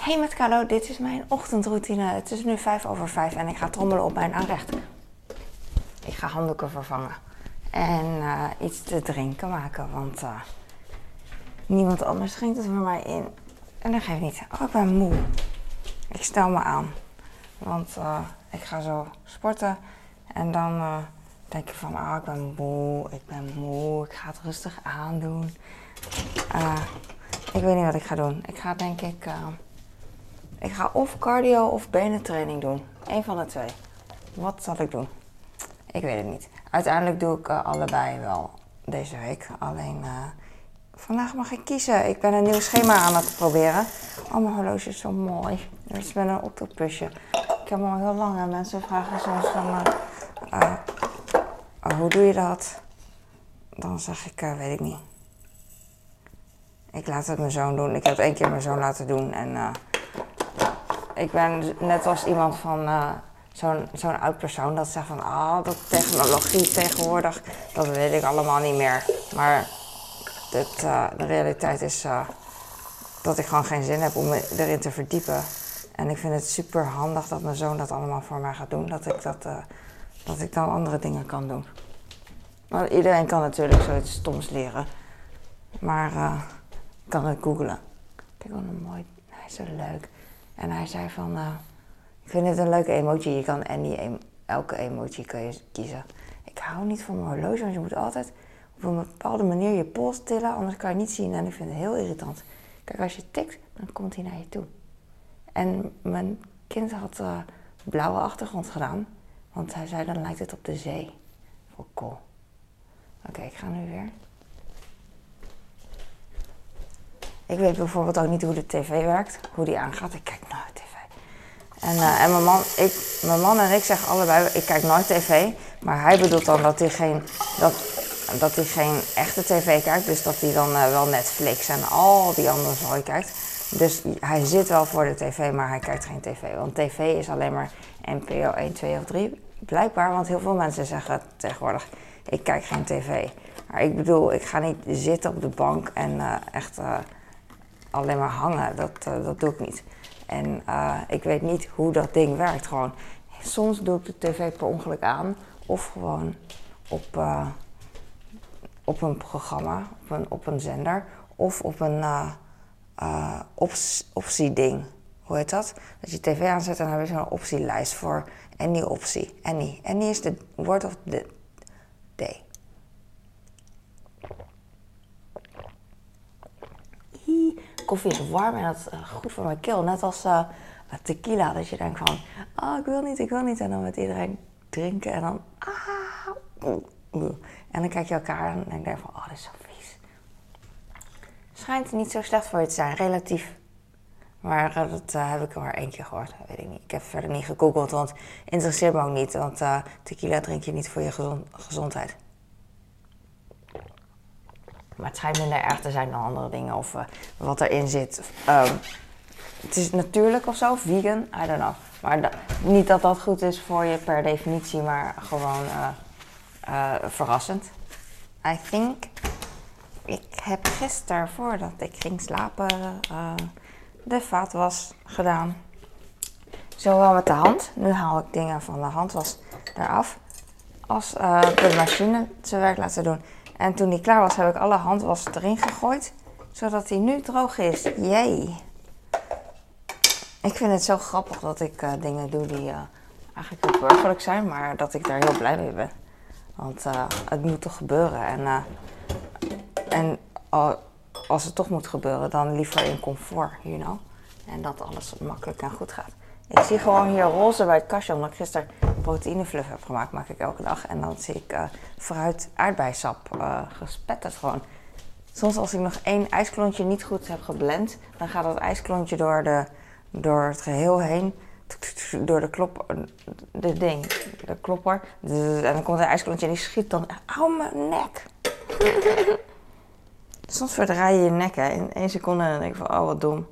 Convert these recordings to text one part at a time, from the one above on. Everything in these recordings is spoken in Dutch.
Hey met Carlo, dit is mijn ochtendroutine. Het is nu vijf over vijf en ik ga trommelen op mijn aanrecht. Ik ga handdoeken vervangen en eh, iets te drinken maken, want uh, niemand anders schenkt het voor mij in. En dat geeft niet. Oh, ik ben moe. Ik stel me aan, want uh, ik ga zo sporten en dan denk ik van, ah, ik ben moe, ik ben moe, ik ga het rustig aandoen. ik weet niet wat ik ga doen. Ik ga denk ik ik ga of cardio of benentraining doen. Eén van de twee. Wat zal ik doen? Ik weet het niet. Uiteindelijk doe ik uh, allebei wel deze week. Alleen uh, vandaag mag ik kiezen. Ik ben een nieuw schema aan het proberen. Oh, mijn horloge is zo mooi. Het is met een octopusje. Ik heb hem al heel lang en mensen vragen soms van... Uh, hoe doe je dat? Dan zeg ik, weet ik niet. Ik laat het mijn zoon doen. Ik heb het één keer mijn zoon laten doen en ik ben net als iemand van uh, zo'n zo'n oud persoon dat zegt van, ah, dat technologie tegenwoordig, dat weet ik allemaal niet meer. Maar dit, uh, de realiteit is uh, dat ik gewoon geen zin heb om me erin te verdiepen. En ik vind het super handig dat mijn zoon dat allemaal voor mij gaat doen, dat ik, dat, dat ik dan andere dingen kan doen. Want iedereen kan natuurlijk zoiets stoms leren, maar ik kan het googlen. Kijk wat een mooi, hij is zo leuk. En hij zei van, uh, ik vind het een leuke emoji. Je kan any, elke emoji kun je kiezen. Ik hou niet van mijn horloge, want je moet altijd op een bepaalde manier je pols tillen, anders kan je niet zien. En ik vind het heel irritant. Kijk, als je tikt, dan komt hij naar je toe. En mijn kind had uh, blauwe achtergrond gedaan, want hij zei dan lijkt het op de zee. Voor cool. Oké, ik ga nu weer. Ik weet bijvoorbeeld ook niet hoe de tv werkt, hoe die aangaat. Ik kijk nooit tv. En, uh, en mijn, man, ik, mijn man en ik zeggen allebei, ik kijk nooit tv. Maar hij bedoelt dan dat hij geen, dat, dat hij geen echte tv kijkt. Dus dat hij dan uh, wel Netflix en al die andere zooi kijkt. Dus hij zit wel voor de tv, maar hij kijkt geen tv. Want tv is alleen maar NPO 1, 2 of 3. Blijkbaar, want heel veel mensen zeggen tegenwoordig, ik kijk geen tv. Maar ik bedoel, ik ga niet zitten op de bank en uh, echt alleen maar hangen. Dat, uh, dat doe ik niet. En uh, ik weet niet hoe dat ding werkt. Gewoon, soms doe ik de tv per ongeluk aan. Of gewoon op, uh, op een programma, op een, op een zender. Of op een optie-ding. Hoe heet dat? Dat je tv aanzet en dan heb je zo'n optielijst voor any optie. Any. Any is de word of the day. Koffie is warm en dat is eh, goed voor mijn keel. Net als uh, tequila, dat je denkt van, oh, ik wil niet, ik wil niet. En dan met iedereen drinken en dan, ah, en dan kijk je elkaar en denk je van, oh, dit is zo vies. Schijnt niet zo slecht voor je te zijn, relatief. Maar uh, dat heb ik maar keer gehoord, weet ik niet. Ik heb verder niet gegoogeld, want interesseert me ook niet. Want tequila drink je niet voor je gezond gezondheid. Maar het schijnt minder erg te zijn dan andere dingen of uh, wat erin zit. Um, het is natuurlijk of zo, vegan, I don't know. Maar niet dat dat goed is voor je per definitie, maar gewoon uh, uh, verrassend. I think. Ik heb gisteren, voordat ik ging slapen, de vaatwas gedaan. Zowel met de hand, nu haal ik dingen van de handwas eraf, als de machine zijn werk laten doen. En toen die klaar was, heb ik alle handwas erin gegooid. Zodat hij nu droog is. Jee. Ik vind het zo grappig dat ik uh, dingen doe die uh, eigenlijk heel burgerlijk zijn. Maar dat ik daar heel blij mee ben. Want uh, het moet toch gebeuren. En, en als het toch moet gebeuren, dan liever in comfort, you know. En dat alles makkelijk en goed gaat. Ik zie gewoon hier roze bij het kastje, omdat ik gisteren proteïnefluff heb gemaakt, maak ik elke dag. En dan zie ik uh, fruit aardbeisap uh, gespetterd gewoon. Soms als ik nog één ijsklontje niet goed heb geblend, dan gaat dat ijsklontje door, de, door het geheel heen. Door de klop, de ding, de klopper. En dan komt een ijsklontje en die schiet dan, au mijn nek. Soms verdraai je je nek in één seconde en dan denk ik van, oh wat dom.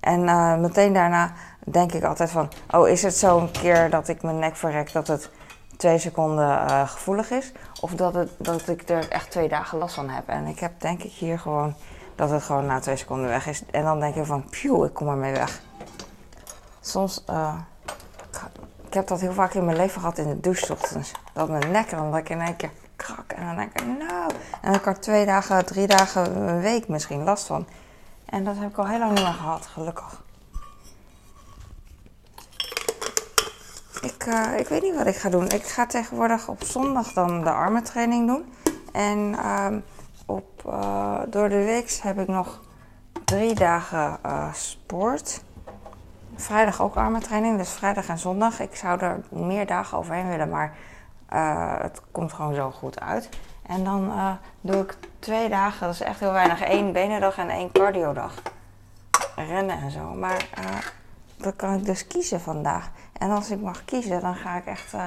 En uh, meteen daarna denk ik altijd van, oh is het zo een keer dat ik mijn nek verrek dat het twee seconden uh, gevoelig is? Of dat, het, dat ik er echt twee dagen last van heb? En ik heb denk ik hier gewoon dat het gewoon na twee seconden weg is. En dan denk ik van, phew, ik kom ermee weg. soms, uh, ik heb dat heel vaak in mijn leven gehad in de douche ochtends. Dat mijn nek dan dat in één keer krak en dan denk ik, nou. En dan heb ik twee dagen, drie dagen, een week misschien last van. En dat heb ik al heel lang niet meer gehad, gelukkig. Ik, uh, ik weet niet wat ik ga doen. Ik ga tegenwoordig op zondag dan de armentraining doen. En uh, op, uh, door de week heb ik nog drie dagen uh, sport. Vrijdag ook armentraining, dus vrijdag en zondag. Ik zou er meer dagen overheen willen, maar het komt gewoon zo goed uit. En dan doe ik twee dagen, dat is echt heel weinig. één benendag en één cardiodag. Rennen en zo. Maar dan kan ik dus kiezen vandaag. En als ik mag kiezen, dan ga ik echt. Uh,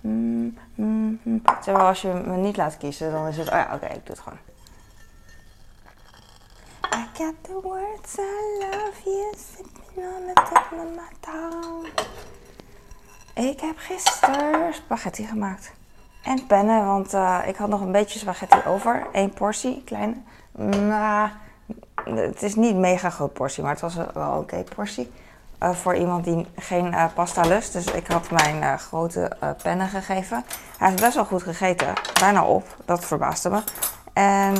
mm, maar, als je me niet laat kiezen, dan is het. Oh ja, oké, ik doe het gewoon. I got the words I love you sitting on the tip of my tongue. Ik heb gisteren spaghetti gemaakt. En pennen, want uh, ik had nog een beetje spaghetti over. Eén portie, kleine. Maar het is niet een mega groot portie, maar het was wel oké portie. Uh, voor iemand die geen uh, pasta lust. Dus ik had mijn uh, grote pennen gegeven. Hij heeft best wel goed gegeten. Bijna op. Dat verbaasde me. En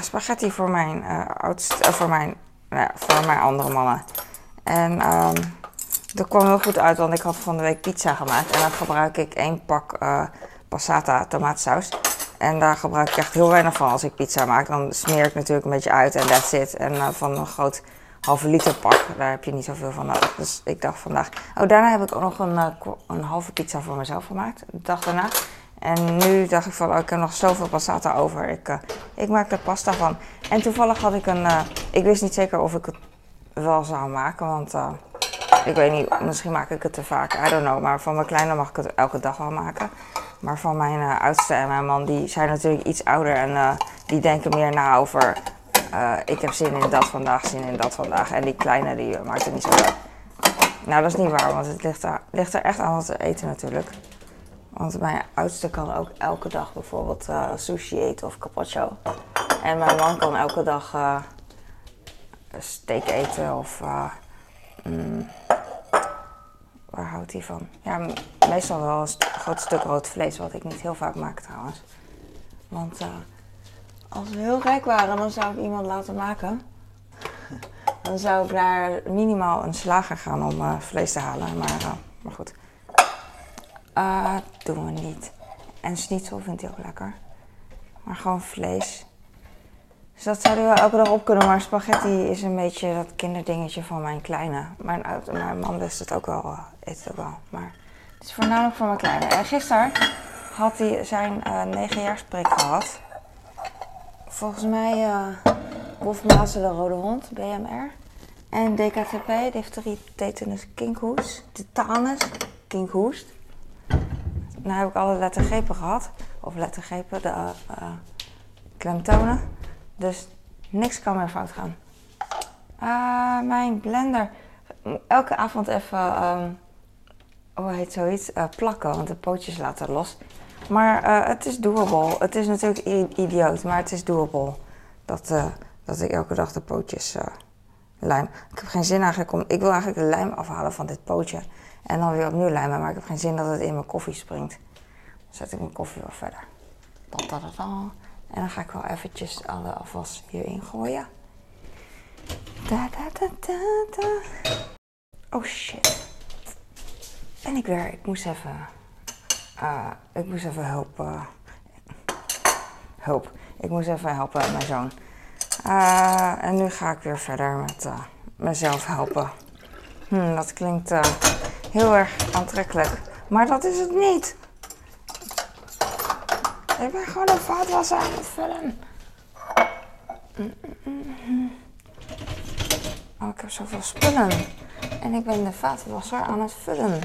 spaghetti voor mijn oudste, voor mijn, voor mijn andere mannen. En um, dat kwam heel goed uit, want ik had van de week pizza gemaakt. En dan gebruik ik één pak passata tomaatsaus. En daar gebruik ik echt heel weinig van als ik pizza maak. Dan smeer ik natuurlijk een beetje uit en that's it. En van een groot halve liter pak. Daar heb je niet zoveel van nodig. Dus ik dacht vandaag. Oh, daarna heb ik ook nog een, uh, een halve pizza voor mezelf gemaakt. De dag daarna. En nu dacht ik van, oh, ik heb nog zoveel passata over. Ik, uh, ik maak er pasta van. En toevallig had ik een. Uh, ik wist niet zeker of ik het wel zou maken. Want ik weet niet, misschien maak ik het te vaak. I don't know. Maar van mijn kleine mag ik het elke dag wel maken. Maar van mijn oudste en mijn man, die zijn natuurlijk iets ouder. En die denken meer na over uh, ik heb zin in dat vandaag, zin in dat vandaag. En die kleine, die maakt het niet zo. Nou, dat is niet waar, want het ligt er, ligt er echt aan wat te eten natuurlijk. Want mijn oudste kan ook elke dag bijvoorbeeld uh, sushi eten of carpaccio. En mijn man kan elke dag uh, steak eten of... Mm, waar houdt hij van? Ja, meestal wel een groot stuk rood vlees, wat ik niet heel vaak maak trouwens. Want als we heel rijk waren, dan zou ik iemand laten maken. Dan zou ik naar minimaal een slager gaan om uh, vlees te halen. Maar, uh, maar goed. Uh, doen we niet. En schnitzel vindt hij ook lekker. Maar gewoon vlees. Dus dat zouden we elke dag op kunnen. Maar spaghetti is een beetje dat kinderdingetje van mijn kleine. Mijn, mijn man wist het ook wel, eet het ook wel. Maar het is voornamelijk voor mijn kleine. En gisteren had hij zijn negenjaarspreek gehad volgens mij uh, de Rode Hond, BMR. En DKTP, difterie, tetanus, kinkhoest, tetanus, kinkhoest. Nou heb ik alle lettergrepen gehad. Of lettergrepen, de uh, klemtonen. Dus niks kan meer fout gaan. Mijn blender, elke avond even, um, hoe zoiets, plakken, want de pootjes laten los. Maar uh, het is doable. Het is natuurlijk idioot, maar het is doable. Dat, uh, dat ik elke dag de pootjes uh, lijm. Ik heb geen zin eigenlijk om... Ik wil eigenlijk de lijm afhalen van dit pootje. En dan weer opnieuw lijmen. Maar ik heb geen zin dat het in mijn koffie springt. Dan zet ik mijn koffie wel verder. En dan ga ik wel eventjes alle afwas hierin gooien. Da, Oh shit. Ben ik weer. Ik moest even... Uh, ik moest even helpen. Hulp. Ik moest even helpen mijn zoon. Uh, en nu ga ik weer verder met uh, mezelf helpen. Hm, dat klinkt heel erg aantrekkelijk. Maar dat is het niet. Ik ben gewoon een vaatwasser aan het vullen. Oh, ik heb zoveel spullen. En ik ben de vaatwasser aan het vullen.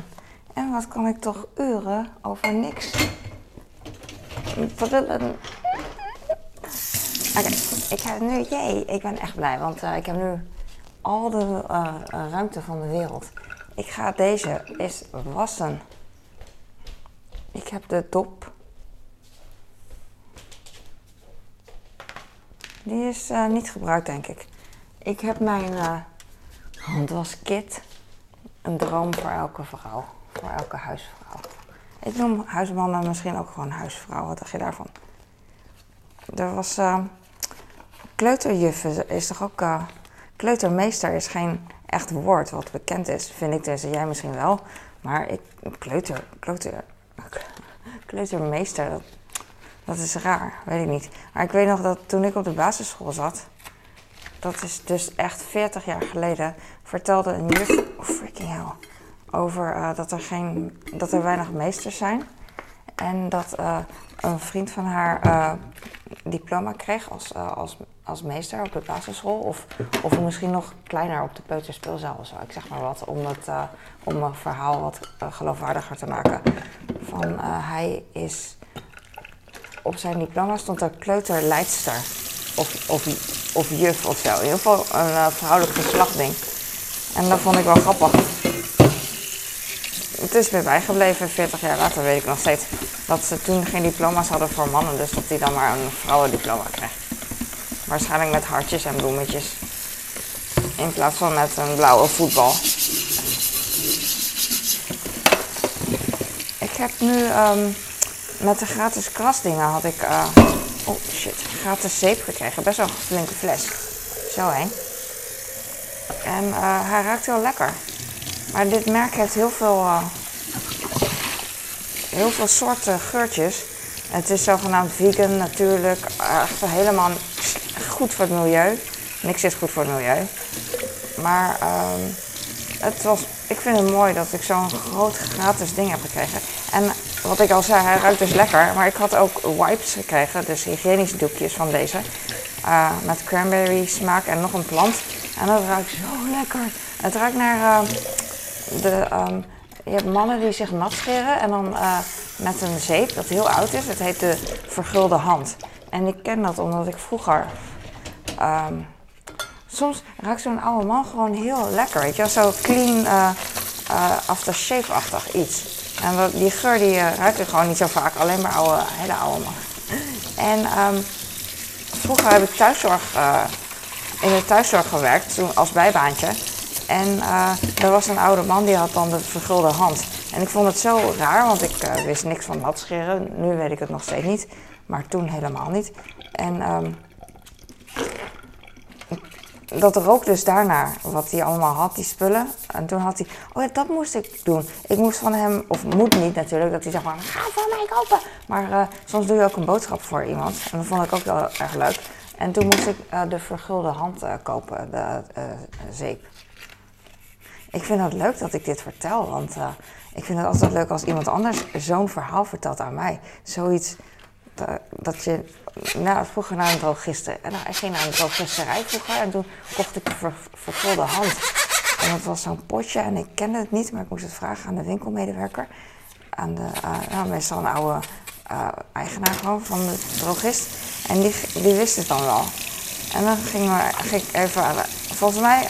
En wat kan ik toch uren over niks vertellen? Oké, ik heb nu, jee, ik ben echt blij, want uh, ik heb nu al de uh, ruimte van de wereld. Ik ga deze eens wassen. Ik heb de dop. Die is niet gebruikt, denk ik. Ik heb mijn Want was Kit een droom voor elke vrouw, voor elke huisvrouw. Ik noem huismannen misschien ook gewoon huisvrouw. Wat dacht je daarvan? Er was uh, kleuterjuffen is toch ook uh, kleutermeester is geen echt woord wat bekend is, vind ik dus. Jij misschien wel, maar ik kleuter kleuter kleutermeester dat, dat is raar, weet ik niet. Maar ik weet nog dat toen ik op de basisschool zat, dat is dus echt 40 jaar geleden, vertelde een juf, oh freaking hell, over uh, dat, er geen, dat er weinig meesters zijn. En dat uh, een vriend van haar uh, diploma kreeg als, als, als meester op de basisschool. Of, of misschien nog kleiner op de peuterspeelzaal of zo. Ik zeg maar wat, om, het, om een verhaal wat geloofwaardiger te maken. Van hij is. Op zijn diploma stond er kleuterleidster. Of, of of juf of zo. In ieder geval een uh, vrouwelijk geslachtding. En dat vond ik wel grappig. Het is weer bijgebleven, 40 jaar later weet ik nog steeds. Dat ze toen geen diploma's hadden voor mannen, dus dat hij dan maar een vrouwendiploma kreeg. Waarschijnlijk met hartjes en bloemetjes. In plaats van met een blauwe voetbal. Ik heb nu um, met de gratis krasdingen had ik uh, Oh shit, gratis zeep gekregen. Best wel een flinke fles. Zo heen. En uh, hij ruikt heel lekker. Maar dit merk heeft heel veel, uh, heel veel soorten geurtjes. Het is zogenaamd vegan, natuurlijk. Echt helemaal goed voor het milieu. Niks is goed voor het milieu. Maar um, het was, ik vind het mooi dat ik zo'n groot gratis ding heb gekregen. En wat ik al zei, hij ruikt dus lekker. Maar ik had ook wipes gekregen, dus hygiënische doekjes van deze. Uh, met cranberry smaak en nog een plant. En dat ruikt zo lekker. Het ruikt naar uh, de. Um, je hebt mannen die zich nat scheren en dan uh, met een zeep dat heel oud is. Het heet de vergulde hand. En ik ken dat omdat ik vroeger. Um, soms ruikt zo'n oude man gewoon heel lekker. Weet je, zo clean uh, uh, aftershave-achtig iets. En die geur die uh, er gewoon niet zo vaak, alleen maar oude, hele oude man. En um, vroeger heb ik thuiszorg, in de thuiszorg gewerkt, toen als bijbaantje. En uh, er was een oude man die had dan de vergulde hand. En ik vond het zo raar, want ik wist niks van natscheren. Nu weet ik het nog steeds niet, maar toen helemaal niet. En um, dat rook dus daarna, wat hij allemaal had, die spullen. En toen had hij, oh ja, dat moest ik doen. Ik moest van hem, of moet niet natuurlijk, dat hij zegt maar, ga voor mij kopen. Maar uh, soms doe je ook een boodschap voor iemand. En dat vond ik ook wel erg leuk. En toen moest ik de vergulde hand kopen, de zeep. Ik vind het leuk dat ik dit vertel, want ik vind het altijd leuk als iemand anders zo'n verhaal vertelt aan mij. Zoiets dat je nou, vroeger naar een drogiste. En nou, ik ging naar een drogisterij vroeger en toen kocht ik een ver, hand. En dat was zo'n potje en ik kende het niet, maar ik moest het vragen aan de winkelmedewerker. Aan de, uh, nou, meestal een oude eigenaar gewoon van de drogist. En die, die wist het dan wel. En dan ging, ging ik even, volgens mij,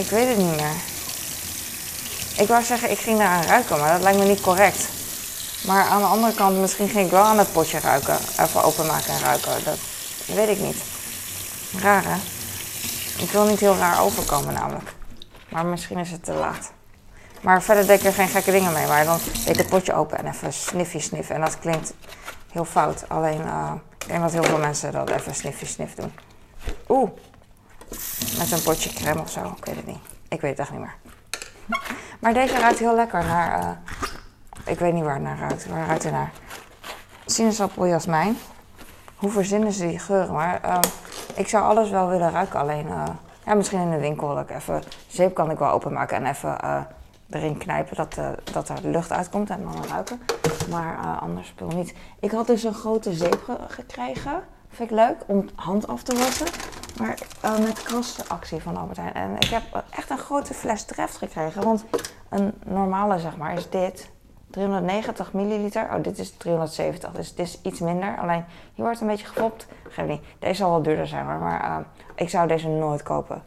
ik weet het niet meer. Ik wou zeggen, ik ging naar een ruiken, maar dat lijkt me niet correct. Maar aan de andere kant, misschien ging ik wel aan het potje ruiken. Even openmaken en ruiken. Dat weet ik niet. Raar hè? Ik wil niet heel raar overkomen namelijk. Maar misschien is het te laat. Maar verder deed ik er geen gekke dingen mee. Maar dan deed ik het potje open en even sniffie sniffen. En dat klinkt heel fout. Alleen, uh, ik denk dat heel veel mensen dat even sniffie sniff doen. Oeh. Met een potje crème of zo. Ik weet het niet. Ik weet het echt niet meer. Maar deze ruikt heel lekker naar... Uh, ik weet niet waar het naar ruikt. Waar ruikt het naar? Sinaasappel, jasmijn. Hoe verzinnen ze die geuren? Maar uh, ik zou alles wel willen ruiken. Alleen, uh, ja, misschien in de winkel. Dat ik even, zeep kan ik wel openmaken en even uh, erin knijpen dat, dat er lucht uitkomt en dan ruiken. Maar anders spul niet. Ik had dus een grote zeep ge gekregen. Vind ik leuk om hand af te wassen. Maar uh, met krasactie van Albert Heijn. En ik heb echt een grote fles Dreft gekregen. Want een normale, zeg maar, is dit. 390 milliliter. Oh, dit is 370, dus dit is iets minder. Alleen, hier wordt een beetje gefopt. Geef niet. Deze zal wel duurder zijn hoor, maar uh, ik zou deze nooit kopen.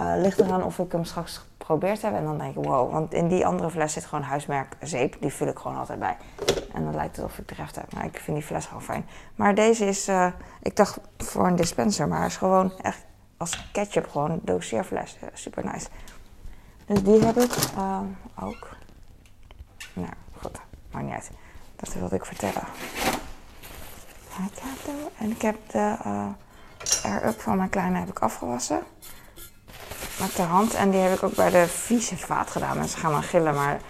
Uh, ligt eraan of ik hem straks geprobeerd heb en dan denk ik, wow. Want in die andere fles zit gewoon huismerk zeep. Die vul ik gewoon altijd bij. En dan lijkt het of ik rest heb. Maar ik vind die fles gewoon fijn. Maar deze is, uh, ik dacht voor een dispenser, maar is gewoon echt als ketchup gewoon doseerfles. Super nice. Dus die heb ik ook. Nou, goed. Maakt niet uit. Dat wilde ik vertellen. En ik heb de air-up van mijn kleine heb ik afgewassen. Met de hand. En die heb ik ook bij de vieze vaat gedaan. Mensen gaan dan gillen, maar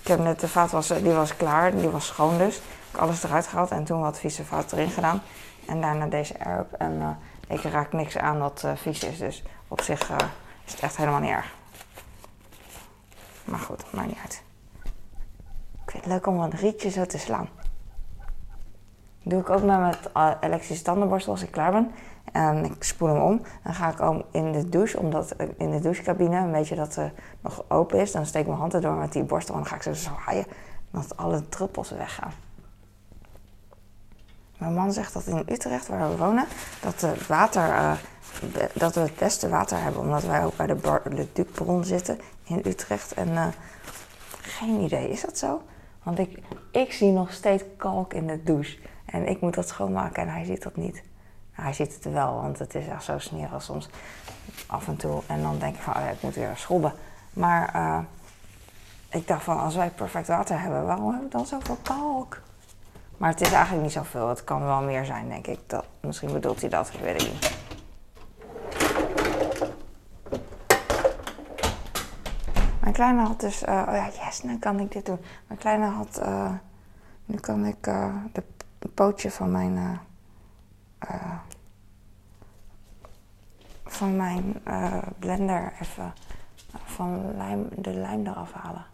ik heb net de vaat die was klaar. Die was schoon dus. Ik heb alles eruit gehaald en toen wat vieze vaat erin gedaan. En daarna deze air-up. En uh, ik raak niks aan wat uh, vies is. Dus op zich uh, is het echt helemaal niet erg. Maar goed, maakt niet uit. Ik vind het leuk om een rietje zo te slaan. doe ik ook met mijn elektrische tandenborstel als ik klaar ben. En ik spoel hem om. Dan ga ik ook in de douche, omdat in de douchecabine een beetje dat uh, nog open is. Dan steek ik mijn hand erdoor met die borstel en dan ga ik zo zwaaien. Dat alle druppels weggaan. Mijn man zegt dat in Utrecht, waar we wonen, dat, het water, uh, dat we het beste water hebben. Omdat wij ook bij de, bar, de bron zitten in Utrecht. En uh, geen idee, is dat zo? Want ik, ik zie nog steeds kalk in de douche. En ik moet dat schoonmaken en hij ziet dat niet. Hij ziet het wel, want het is echt zo smerig soms af en toe. En dan denk ik van, oh ja, ik moet weer schrobben. Maar uh, ik dacht van, als wij perfect water hebben, waarom hebben we dan zoveel kalk? Maar het is eigenlijk niet zoveel. Het kan wel meer zijn, denk ik. Dat, misschien bedoelt hij dat, ik weet het niet. Mijn kleine had dus... Uh, oh ja, yes, nu kan ik dit doen. Mijn kleine had... Uh, nu kan ik uh, de pootje van mijn... van mijn blender even van lijm, de lijm eraf halen.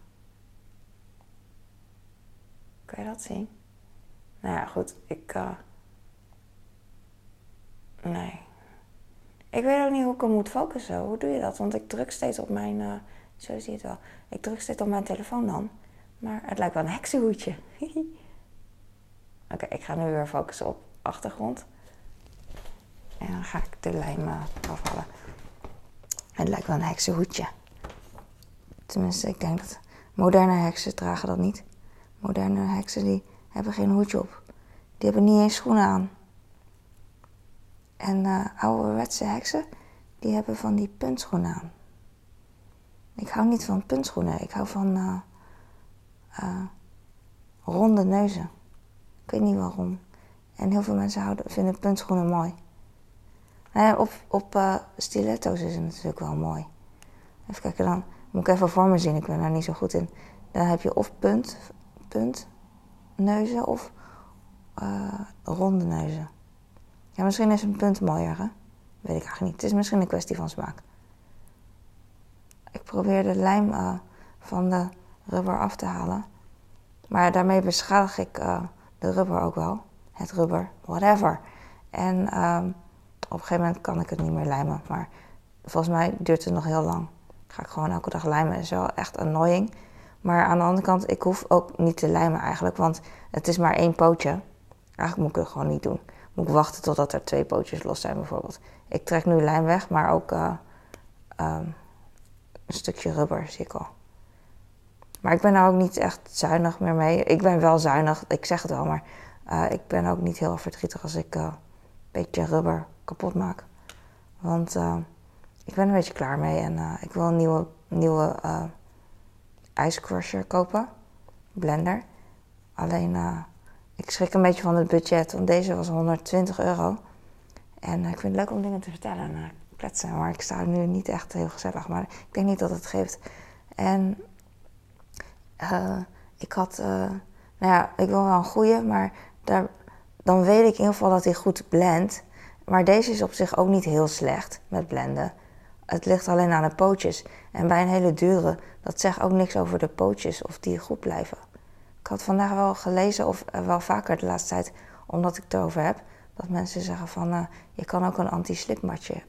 Kun je dat zien? Nou ja, goed. Ik. Nee. Ik weet ook niet hoe ik hem moet focussen. Hoe doe je dat? Want ik druk steeds op mijn. Zo zie je het wel. Ik druk steeds op mijn telefoon dan. Maar het lijkt wel een heksenhoedje. Oké, ik ga nu weer focussen op achtergrond. En dan ga ik de lijm afhalen. Het lijkt wel een heksenhoedje. Tenminste, ik denk dat moderne heksen dragen dat niet. Moderne heksen die hebben geen hoedje op. Die hebben niet eens schoenen aan. En uh, ouderwetse heksen, die hebben van die puntschoenen aan. Ik hou niet van puntschoenen. Ik hou van uh, uh, ronde neuzen. Ik weet niet waarom. En heel veel mensen houden, vinden puntschoenen mooi. Nou op op stiletto's is het natuurlijk wel mooi. Even kijken dan. Moet ik even voor me zien. Ik ben daar niet zo goed in. Dan heb je of punt, punt neuzen of uh, ronde neuzen. Ja, misschien is een punt mooier, hè? Weet ik eigenlijk niet. Het is misschien een kwestie van smaak. Ik probeer de lijm uh, van de rubber af te halen. Maar daarmee beschadig ik de rubber ook wel. Het rubber, whatever. En um, op een gegeven moment kan ik het niet meer lijmen. Maar volgens mij duurt het nog heel lang. Ga ik gewoon elke dag lijmen. Dat is wel echt annoying. Maar aan de andere kant, ik hoef ook niet te lijmen eigenlijk, want het is maar één pootje. Eigenlijk moet ik het gewoon niet doen. Moet ik wachten totdat er twee pootjes los zijn bijvoorbeeld. Ik trek nu lijm weg, maar ook uh, um, een stukje rubber zie ik al. Maar ik ben daar ook niet echt zuinig meer mee. Ik ben wel zuinig, ik zeg het wel, maar uh, ik ben ook niet heel verdrietig als ik een beetje rubber kapot maak. Want ik ben een beetje klaar mee en ik wil een nieuwe, nieuwe ice crusher kopen. Blender. Alleen, uh, ik schrik een beetje van het budget, want deze was 120 euro. En uh, ik vind het leuk om dingen te vertellen en uh, kletsen, maar ik sta nu niet echt heel gezellig. Maar ik denk niet dat het geeft. En ik had, nou ja, ik wil wel een goede, maar daar, dan weet ik in ieder geval dat hij goed blendt. Maar deze is op zich ook niet heel slecht met blenden. Het ligt alleen aan de pootjes. En bij een hele dure, dat zegt ook niks over de pootjes of die goed blijven. Ik had vandaag wel gelezen, of eh, wel vaker de laatste tijd, omdat ik het erover heb, dat mensen zeggen van uh, je kan ook een anti-slipmatje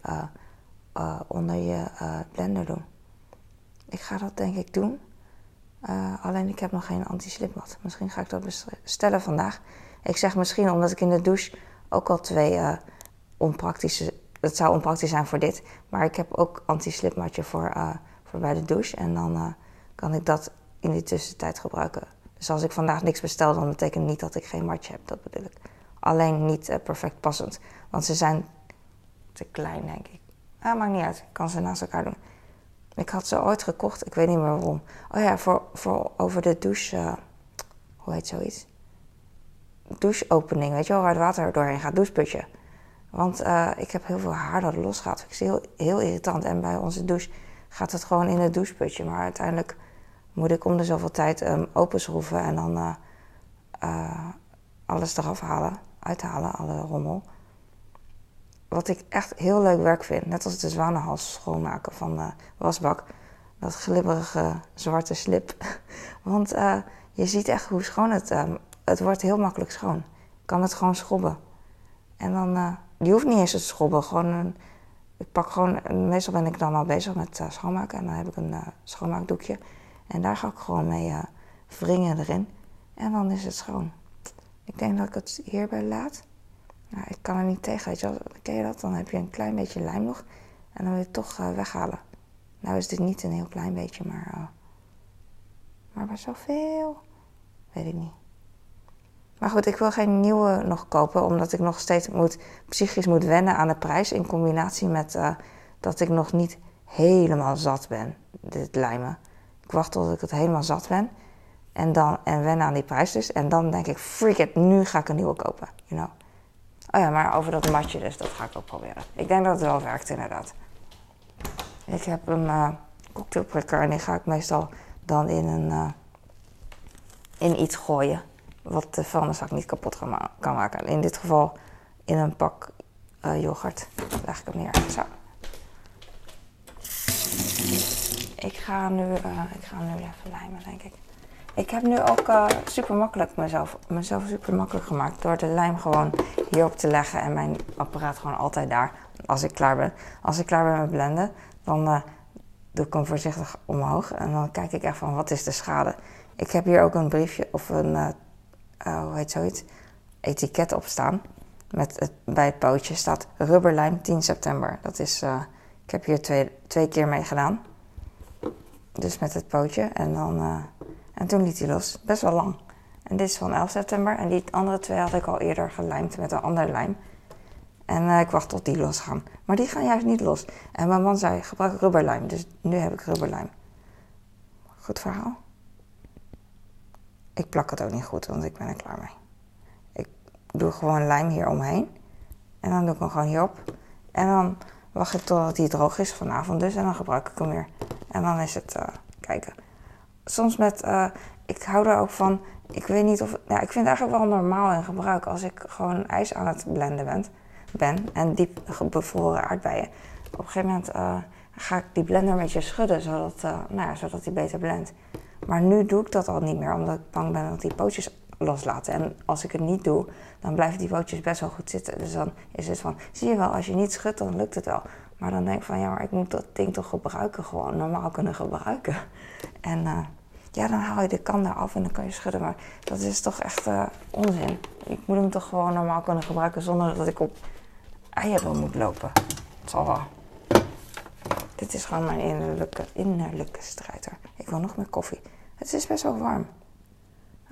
uh, onder je blender doen. Ik ga dat denk ik doen. Alleen ik heb nog geen anti-slipmat. Misschien ga ik dat bestellen vandaag. Ik zeg misschien omdat ik in de douche ook al twee onpraktische het zou onpraktisch zijn voor dit. Maar ik heb ook anti-slipmatje voor, uh, voor bij de douche. En dan kan ik dat in die tussentijd gebruiken. Dus als ik vandaag niks bestel, dan betekent niet dat ik geen matje heb. Dat bedoel ik. Alleen niet perfect passend. Want ze zijn te klein, denk ik. Ah, maakt niet uit. Ik kan ze naast elkaar doen. Ik had ze ooit gekocht, ik weet niet meer waarom. Oh ja, voor, voor over de douche. Uh, hoe heet zoiets? Doucheopening, weet je wel, waar het water doorheen gaat, doucheputje. Want uh, ik heb heel veel haar dat losgaat. Ik zie heel, heel irritant. En bij onze douche gaat het gewoon in het doucheputje. Maar uiteindelijk moet ik om de zoveel tijd um, openschroeven en dan uh, alles eraf halen, uithalen, alle rommel. Wat ik echt heel leuk werk vind, net als de zwanenhals schoonmaken van de wasbak. Dat glibberige zwarte slip. Want uh, je ziet echt hoe schoon het... Uh, het wordt heel makkelijk schoon. Ik kan het gewoon schrobben. En dan... Uh, je hoeft niet eens te schrobben. Gewoon een, ik pak gewoon... Meestal ben ik dan al bezig met schoonmaken. En dan heb ik een schoonmaakdoekje. En daar ga ik gewoon mee wringen erin. En dan is het schoon. Ik denk dat ik het hierbij laat. Nou, ik kan er niet tegen, weet je wel. Ken je dat? Dan heb je een klein beetje lijm nog. En dan wil je het toch uh, weghalen. Nou is dit niet een heel klein beetje, maar... Uh, maar bij zoveel... Weet ik niet. Maar goed, ik wil geen nieuwe nog kopen, omdat ik nog steeds moet, psychisch moet wennen aan de prijs. In combinatie met uh, dat ik nog niet helemaal zat ben, dit lijmen. Ik wacht tot ik het helemaal zat ben. En, dan, en wennen aan die prijs dus. En dan denk ik, freak it, nu ga ik een nieuwe kopen. You know? Oh ja, maar over dat matje dus, dat ga ik ook proberen. Ik denk dat het wel werkt inderdaad. Ik heb een uh, cocktailprikker en die ga ik meestal dan in, een, uh, in iets gooien. Wat de vuilniszak niet kapot kan maken. In dit geval in een pak uh, yoghurt. leg ik hem neer. Zo. Ik ga nu, ik ga nu even lijmen, denk ik. Ik heb nu ook uh, super makkelijk mezelf, mezelf super makkelijk gemaakt door de lijm gewoon hierop te leggen en mijn apparaat gewoon altijd daar als ik klaar ben. Als ik klaar ben met blenden, dan uh, doe ik hem voorzichtig omhoog en dan kijk ik echt van wat is de schade. Ik heb hier ook een briefje of een, uh, hoe heet zoiets, etiket op staan. Met bij het pootje staat rubberlijm 10 september. Dat is, ik heb hier twee, twee keer mee gedaan. Dus met het pootje en dan en toen liet hij los. Best wel lang. En dit is van 11 september. En die andere twee had ik al eerder gelijmd met een ander lijm. En uh, ik wacht tot die losgaan. Maar die gaan juist niet los. En mijn man zei, gebruik rubberlijm. Dus nu heb ik rubberlijm. Goed verhaal? Ik plak het ook niet goed, want ik ben er klaar mee. Ik doe gewoon lijm hier omheen. En dan doe ik hem gewoon hierop. En dan wacht ik totdat hij droog is vanavond dus. En dan gebruik ik hem weer. En dan is het uh, kijken soms met, uh, ik hou er ook van, ik weet niet of, ja, ik vind het eigenlijk wel normaal in gebruik als ik gewoon ijs aan het blenden ben, ben en diep bevroren aardbeien. Op een gegeven moment uh, ga ik die blender een beetje schudden, zodat, uh, nou ja, zodat die beter blendt. Maar nu doe ik dat al niet meer, omdat ik bang ben dat die pootjes loslaten. En als ik het niet doe, dan blijven die pootjes best wel goed zitten. Dus dan is het van, zie je wel, als je niet schudt, dan lukt het wel. Maar dan denk ik van, ja, maar ik moet dat ding toch gebruiken, gewoon normaal kunnen gebruiken. En uh, ja, dan haal je de kan eraf en dan kan je schudden. Maar dat is toch echt uh, onzin. Ik moet hem toch gewoon normaal kunnen gebruiken zonder dat ik op eieren moet lopen. Het zal wel. Dit is gewoon mijn innerlijke, innerlijke strijder. Ik wil nog meer koffie. Het is best wel warm.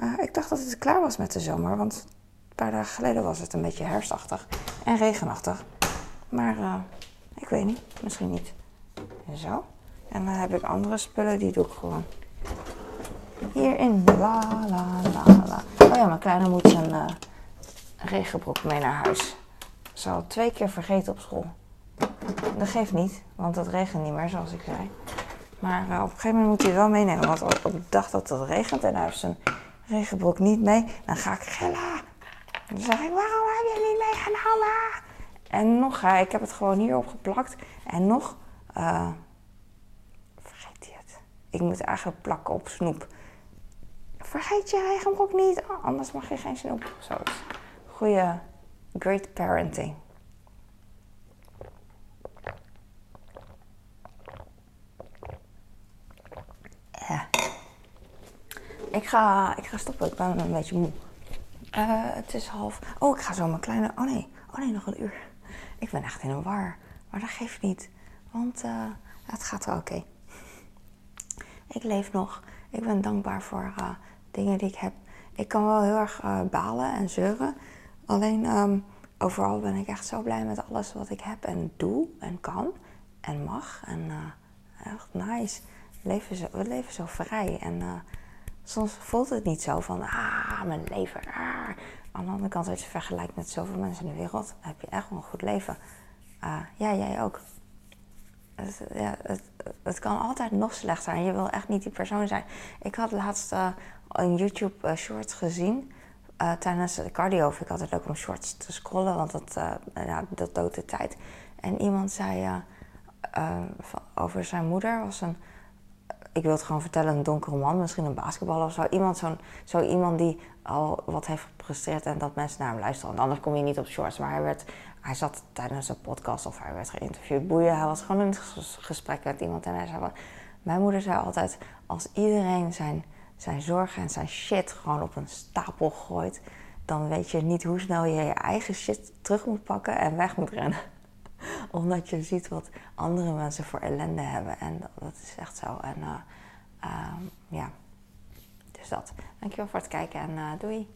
Uh, ik dacht dat het klaar was met de zomer, want een paar dagen geleden was het een beetje herfstachtig en regenachtig. Maar uh, ik weet niet, misschien niet. Zo. En dan heb ik andere spullen, die doe ik gewoon hierin. La la la la. Oh ja, mijn kleine moet zijn uh, regenbroek mee naar huis. Had twee keer vergeten op school. Dat geeft niet, want het regent niet meer, zoals ik zei. Maar uh, op een gegeven moment moet hij wel meenemen. Want op de dag dat het regent en hij heeft zijn regenbroek niet mee, dan ga ik gillen. Dan zeg ik, waarom heb je niet meegenomen? En nog, uh, ik heb het gewoon hierop geplakt. En nog, vergeet hij het. Ik moet eigenlijk plakken op snoep. Vergeet je regenbroek niet, oh, anders mag je geen snoep. Zo Goeie, great parenting. Ja. Ik ga, ik ga stoppen, ik ben een beetje moe. Uh, het is half. Oh, ik ga zo mijn kleine. Oh nee, oh nee, nog een uur. Ik ben echt in een war. Maar dat geeft niet, want uh, het gaat wel oké. Ik leef nog. Ik ben dankbaar voor dingen die ik heb. Ik kan wel heel erg uh, balen en zeuren. Alleen um, overal ben ik echt zo blij met alles wat ik heb en doe en kan. en mag. En uh, echt nice. We leven, zo, leven zo vrij. En uh, soms voelt het niet zo van, ah, mijn leven. Ah. Aan de andere kant, als je vergelijkt met zoveel mensen in de wereld, heb je echt wel een goed leven. Ja, jij ook. Het, ja, het, het, kan altijd nog slechter zijn. Je wil echt niet die persoon zijn. Ik had laatst een YouTube uh, short gezien uh, tijdens de cardio. Vind ik altijd leuk om shorts te scrollen, want dat, ja, dat doodt de tijd. En iemand zei over zijn moeder was een ik wil het gewoon vertellen, een donkere man, misschien een basketballer of zo. Iemand, zo'n, zo iemand die al wat heeft gepresteerd en dat mensen naar hem luisteren. Want anders kom je niet op shorts. Maar hij, werd, hij zat tijdens een podcast of hij werd geïnterviewd. Boeien, hij was gewoon in gesprek met iemand. En hij zei van, mijn moeder zei altijd, als iedereen zijn, zijn zorgen en zijn shit gewoon op een stapel gooit... dan weet je niet hoe snel je je eigen shit terug moet pakken en weg moet rennen omdat je ziet wat andere mensen voor ellende hebben. En dat, is echt zo. En uh, uh, ja, dus dat. Dankjewel voor het kijken en uh, doei.